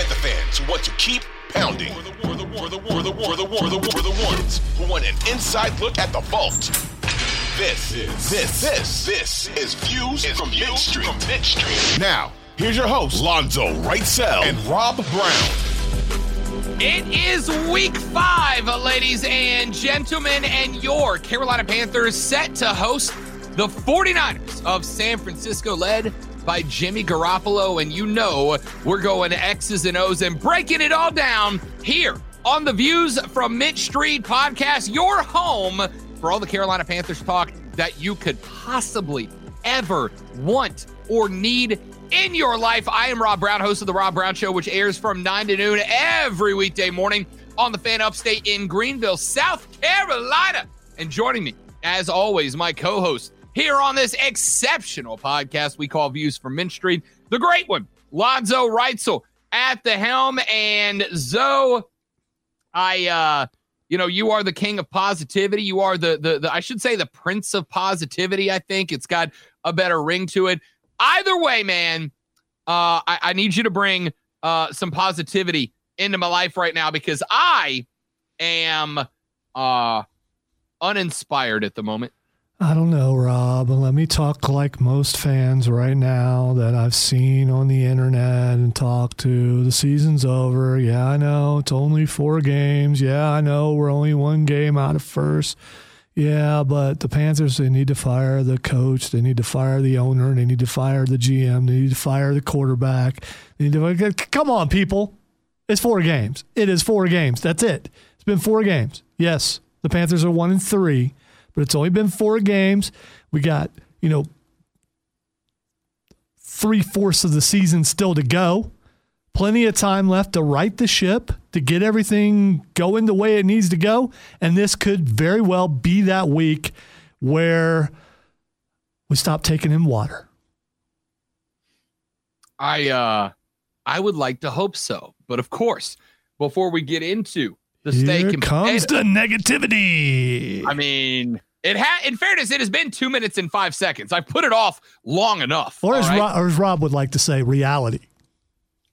Panther fans who want to keep pounding. For the, for the, for the, for the, for the, for the, for the ones who want an inside look at the vault. This, this, this, this, this is Views is from Mint Street. From Mint Street. Now, here's your host, Lonzo Wrightsell and Rob Brown. It is week five, ladies and gentlemen, and your Carolina Panthers set to host the 49ers of San Francisco, led by Jimmy Garoppolo. And you know we're going X's and O's and breaking it all down here on the Views from Mint Street podcast, your home for all the Carolina Panthers talk that you could possibly ever want or need in your life. I am Rob Brown, host of The Rob Brown Show, which airs from 9 to noon every weekday morning on the fan upstate in Greenville, South Carolina. And joining me, as always, my co host here on this exceptional podcast we call Views from Mint Street, the great one, Lonzo Wrightsell at the helm. And Zoe, I, uh, you know, you are the king of positivity. You are the, the, the, I should say, the prince of positivity. I think it's got a better ring to it. Either way, man, uh, I, I need you to bring uh, some positivity into my life right now because I am uh, uninspired at the moment. I don't know, Rob. Let me talk like most fans right now that I've seen on the internet and talked to. The season's over. Yeah, I know. It's only four games. Yeah, I know. We're only one game out of first. Yeah, but the Panthers, they need to fire the coach. They need to fire the owner. They need to fire the GM. They need to fire the quarterback. They need to, come on, people. It's four games. It is four games. That's it. It's been four games. Yes, the Panthers are one and three but it's only been four games. We got, you know, three fourths of the season still to go. Plenty of time left to right the ship, to get everything going the way it needs to go. And this could very well be that week where we stop taking in water. I uh I would like to hope so. But of course, before we get into the Here and comes the negativity. I mean, it had. In fairness, it has been two minutes and five seconds. I've put it off long enough. or, as right? Rob, or as Rob would like to say, reality.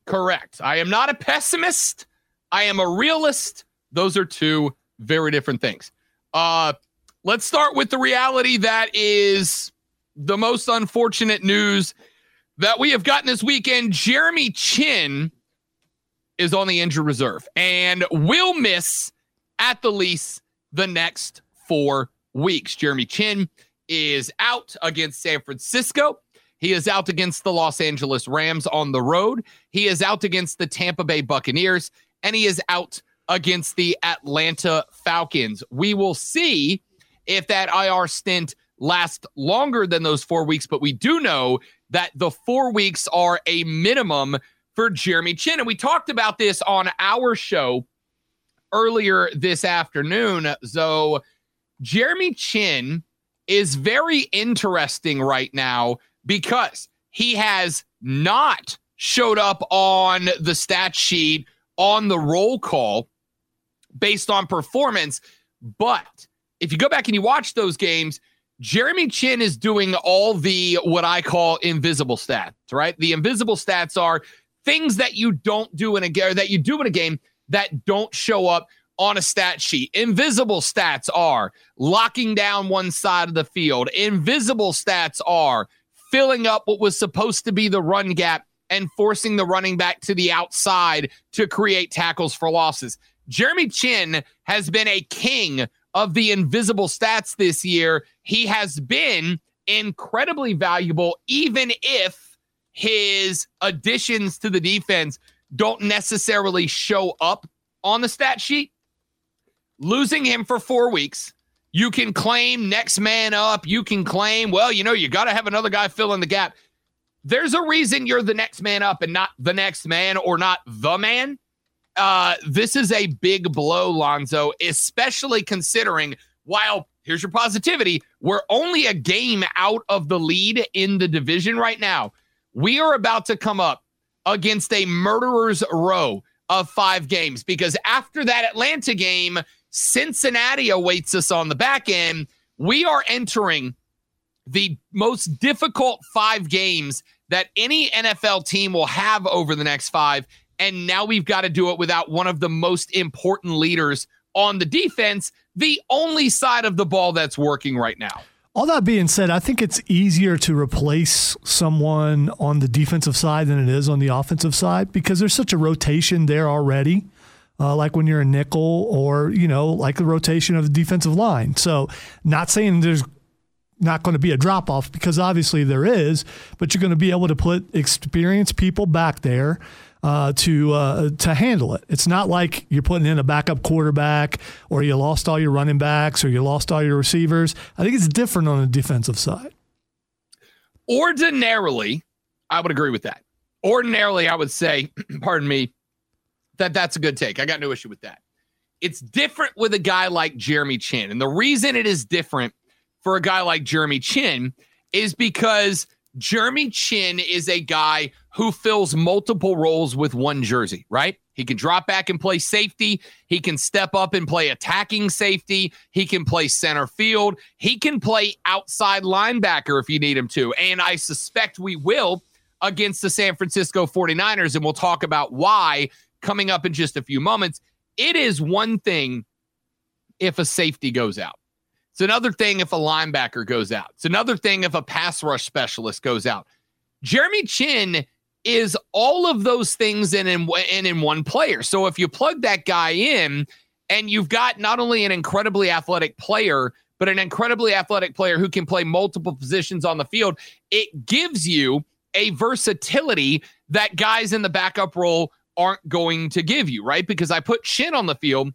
Correct. I am not a pessimist. I am a realist. Those are two very different things. Uh, let's start with the reality that is the most unfortunate news that we have gotten this weekend. Jeremy Chinn is on the injured reserve and will miss at the least the next four weeks. Jeremy Chinn is out against San Francisco. He is out against the Los Angeles Rams on the road. He is out against the Tampa Bay Buccaneers, and he is out against the Atlanta Falcons. We will see if that IR stint lasts longer than those four weeks, but we do know that the four weeks are a minimum for Jeremy Chinn. And we talked about this on our show earlier this afternoon. So, Jeremy Chinn is very interesting right now because he has not showed up on the stat sheet on the roll call based on performance. But if you go back and you watch those games, Jeremy Chinn is doing all the what I call invisible stats, right? The invisible stats are things that you don't do in a game that you do in a game that don't show up on a stat sheet. Invisible stats are locking down one side of the field. Invisible stats are filling up what was supposed to be the run gap and forcing the running back to the outside to create tackles for losses. Jeremy Chinn has been a king of the invisible stats this year. He has been incredibly valuable, even if his additions to the defense don't necessarily show up on the stat sheet. Losing him for four weeks, you can claim next man up. You can claim, well, you know, you got to have another guy fill in the gap. There's a reason you're the next man up and not the next man or not the man. Uh, this is a big blow, Lonzo, especially considering while here's your positivity, we're only a game out of the lead in the division right now. We are about to come up against a murderer's row of five games because after that Atlanta game, Cincinnati awaits us on the back end. We are entering the most difficult five games that any NFL team will have over the next five. And now we've got to do it without one of the most important leaders on the defense, the only side of the ball that's working right now. All that being said, I think it's easier to replace someone on the defensive side than it is on the offensive side because there's such a rotation there already. Uh, like when you're a nickel or, you know, like the rotation of the defensive line. So, not saying there's not going to be a drop off because obviously there is, but you're going to be able to put experienced people back there uh, to uh, to handle it. It's not like you're putting in a backup quarterback or you lost all your running backs or you lost all your receivers. I think it's different on the defensive side. Ordinarily, I would agree with that. Ordinarily, I would say, pardon me, that that's a good take. I got no issue with that. It's different with a guy like Jeremy Chinn. And the reason it is different for a guy like Jeremy Chinn is because Jeremy Chinn is a guy who fills multiple roles with one jersey, right? He can drop back and play safety. He can step up and play attacking safety. He can play center field. He can play outside linebacker if you need him to. And I suspect we will against the San Francisco 49ers. And we'll talk about why coming up in just a few moments. It is one thing if a safety goes out. It's another thing if a linebacker goes out. It's another thing if a pass rush specialist goes out. Jeremy Chinn is all of those things in in, in one player. So if you plug that guy in and you've got not only an incredibly athletic player, but an incredibly athletic player who can play multiple positions on the field, it gives you a versatility that guys in the backup role aren't going to give you, right? Because I put Chinn on the field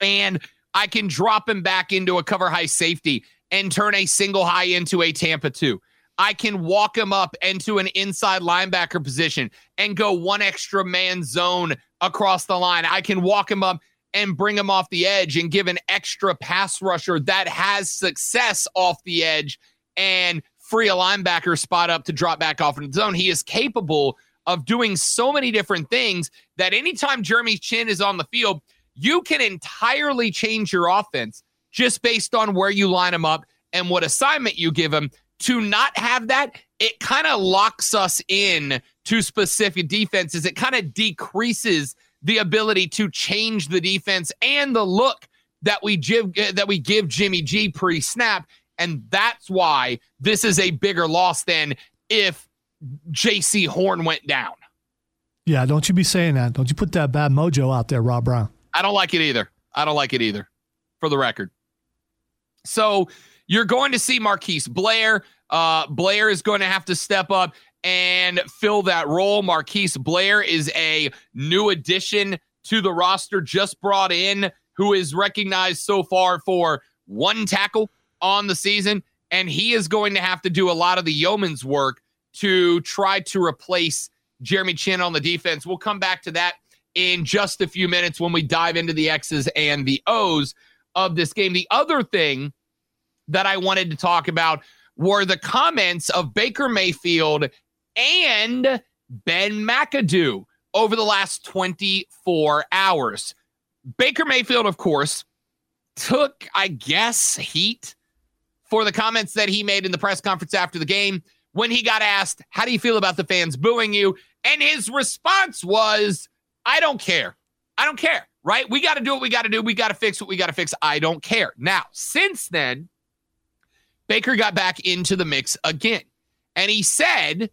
and I can drop him back into a cover high safety and turn a single high into a Tampa 2. I can walk him up into an inside linebacker position and go one extra man zone across the line. I can walk him up and bring him off the edge and give an extra pass rusher that has success off the edge and free a linebacker spot up to drop back off in the zone. He is capable of doing so many different things that anytime Jeremy Chinn is on the field, you can entirely change your offense just based on where you line him up and what assignment you give them. To not have that, it kind of locks us in to specific defenses. It kind of decreases the ability to change the defense and the look that we give uh, that we give Jimmy G pre-snap, and that's why this is a bigger loss than if Jaycee Horn went down. Yeah, don't you be saying that. Don't you put that bad mojo out there, Rob Brown. I don't like it either. I don't like it either, for the record. So you're going to see Marquise Blair. Uh, Blair is going to have to step up and fill that role. Marquise Blair is a new addition to the roster, just brought in, who is recognized so far for one tackle on the season. And he is going to have to do a lot of the yeoman's work to try to replace Jeremy Chinn on the defense. We'll come back to that in just a few minutes when we dive into the X's and the O's of this game. The other thing that I wanted to talk about were the comments of Baker Mayfield and Ben McAdoo over the last 24 hours. Baker Mayfield, of course, took, I guess, heat for the comments that he made in the press conference after the game when he got asked, How do you feel about the fans booing you? And his response was, I don't care. I don't care, right? We got to do what we got to do. We got to fix what we got to fix. I don't care. Now, since then, Baker got back into the mix again. And he said,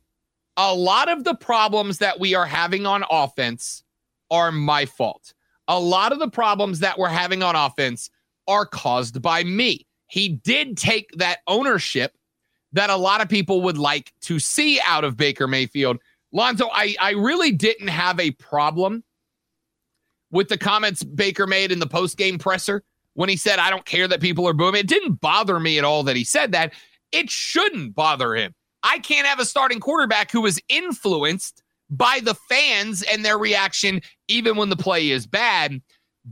a lot of the problems that we are having on offense are my fault. A lot of the problems that we're having on offense are caused by me. He did take that ownership that a lot of people would like to see out of Baker Mayfield. Lonzo, I, I really didn't have a problem with the comments Baker made in the post game presser when he said, I don't care that people are booming. It didn't bother me at all that he said that. It shouldn't bother him. I can't have a starting quarterback who is influenced by the fans and their reaction, even when the play is bad.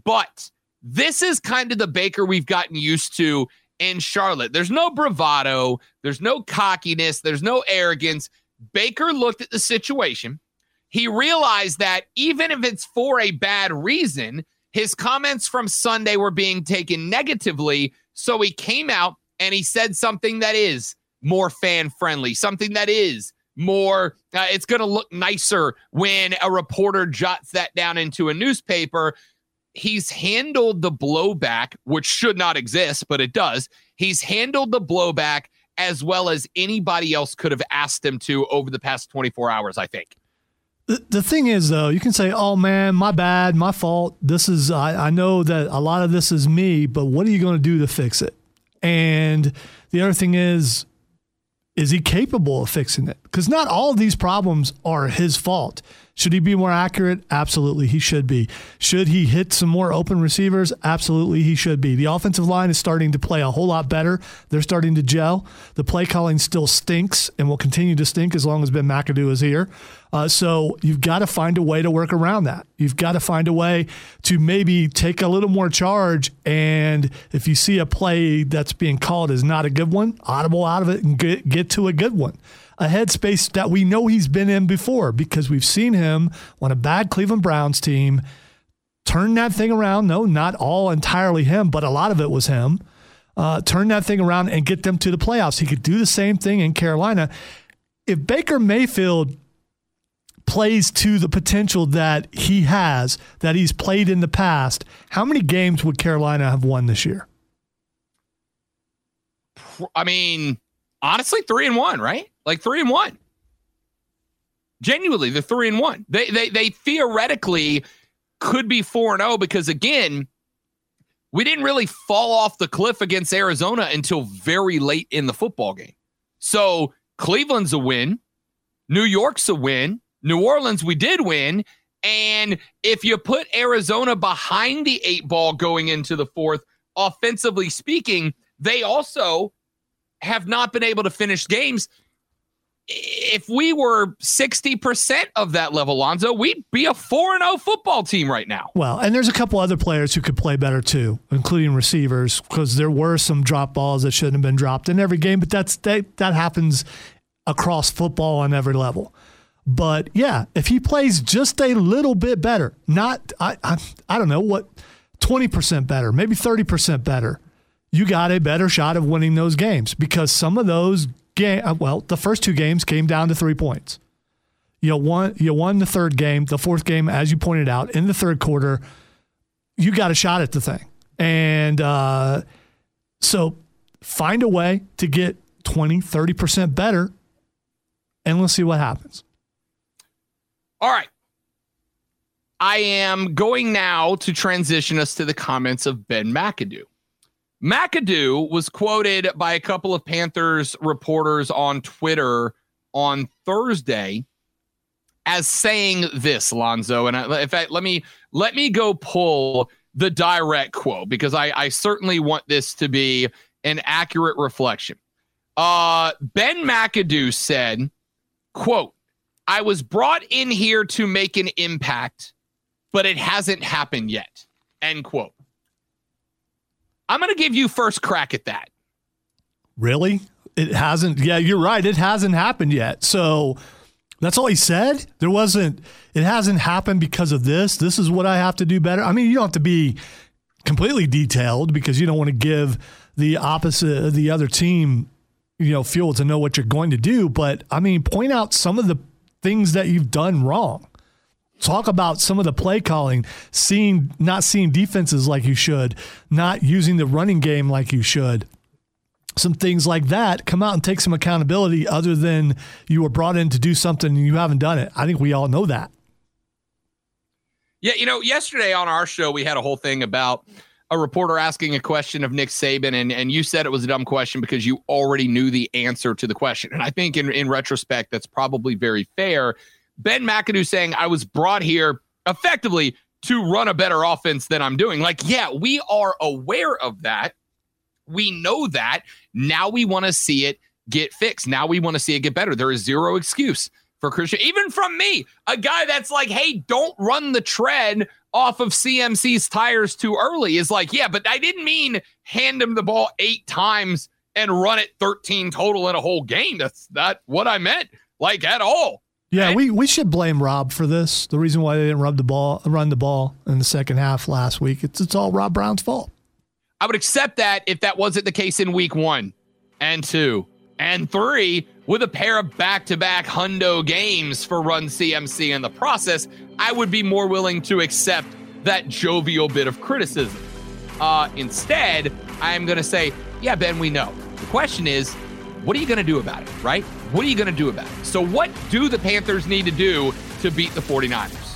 But this is kind of the Baker we've gotten used to in Charlotte. There's no bravado, there's no cockiness, there's no arrogance. Baker looked at the situation. He realized that even if it's for a bad reason, his comments from Sunday were being taken negatively. So he came out and he said something that is more fan friendly, something that is more, uh, it's going to look nicer when a reporter jots that down into a newspaper. He's handled the blowback, which should not exist, but it does. He's handled the blowback as well as anybody else could have asked him to over the past 24 hours, I think. The, thing is, though, you can say, oh man, my bad, my fault. This is, I, I know that a lot of this is me, but what are you going to do to fix it? And the other thing is, is he capable of fixing it? Because not all of these problems are his fault. Should he be more accurate? Absolutely, he should be. Should he hit some more open receivers? Absolutely, he should be. The offensive line is starting to play a whole lot better. They're starting to gel. The play calling still stinks and will continue to stink as long as Ben McAdoo is here. Uh, so you've got to find a way to work around that. You've got to find a way to maybe take a little more charge. And if you see a play that's being called is not a good one, audible out of it and get, get to a good one a headspace that we know he's been in before because we've seen him on a bad Cleveland Browns team turn that thing around. No, not all entirely him, but a lot of it was him. Uh, turn that thing around and get them to the playoffs. He could do the same thing in Carolina. If Baker Mayfield plays to the potential that he has, that he's played in the past, how many games would Carolina have won this year? I mean, honestly, three and one, right? Like three and one. Genuinely, the three and one. They they they theoretically could be four and zero oh because again, we didn't really fall off the cliff against Arizona until very late in the football game. So Cleveland's a win, New York's a win, New Orleans we did win, and if you put Arizona behind the eight ball going into the fourth, offensively speaking, they also have not been able to finish games if we were 60% of that level, Lonzo, we'd be a 4 0 football team right now. Well, and there's a couple other players who could play better too, including receivers, because there were some drop balls that shouldn't have been dropped in every game, but that's that, that happens across football on every level. But yeah, if he plays just a little bit better, not, I, I, I don't know, what, 20% better, maybe 30% better, you got a better shot of winning those games because some of those game. Uh, well, the first two games came down to three points. You won. You won the third game. The fourth game, as you pointed out, in the third quarter, you got a shot at the thing, and uh, so find a way to get 20, 30 percent better, and let's see what happens. All right. I am going now to transition us to the comments of Ben McAdoo. McAdoo was quoted by a couple of Panthers reporters on Twitter on Thursday as saying this, Lonzo. And in fact, let me let me go pull the direct quote because I, I certainly want this to be an accurate reflection. Uh, ben McAdoo said, "quote I was brought in here to make an impact, but it hasn't happened yet." End quote. I'm going to give you first crack at that. Really? It hasn't. Yeah, you're right. It hasn't happened yet. So that's all he said. There wasn't, it hasn't happened because of this. This is what I have to do better. I mean, you don't have to be completely detailed because you don't want to give the opposite, the other team, you know, fuel to know what you're going to do. But I mean, point out some of the things that you've done wrong talk about some of the play calling, seeing not seeing defenses like you should, not using the running game like you should. some things like that, come out and take some accountability other than you were brought in to do something and you haven't done it. I think we all know that. Yeah, you know, yesterday on our show, we had a whole thing about a reporter asking a question of Nick Saban, and, and you said it was a dumb question because you already knew the answer to the question. And I think in, in retrospect, that's probably very fair. Ben McAdoo saying, I was brought here effectively to run a better offense than I'm doing. Like, yeah, we are aware of that. We know that. Now we want to see it get fixed. Now we want to see it get better. There is zero excuse for Christian, even from me, a guy that's like, hey, don't run the tread off of CMC's tires too early. Is like, yeah, but I didn't mean hand him the ball eight times and run it 13 total in a whole game. That's not what I meant, like at all. Yeah, we, we should blame Rob for this. The reason why they didn't rub the ball, run the ball in the second half last week, it's it's all Rob Brown's fault. I would accept that if that wasn't the case in week one and two and three with a pair of back-to-back hundo games for Run CMC in the process. I would be more willing to accept that jovial bit of criticism. Uh, instead, I am going to say, yeah, Ben, we know. The question is, what are you going to do about it, right? What are you going to do about it? So, what do the Panthers need to do to beat the 49ers?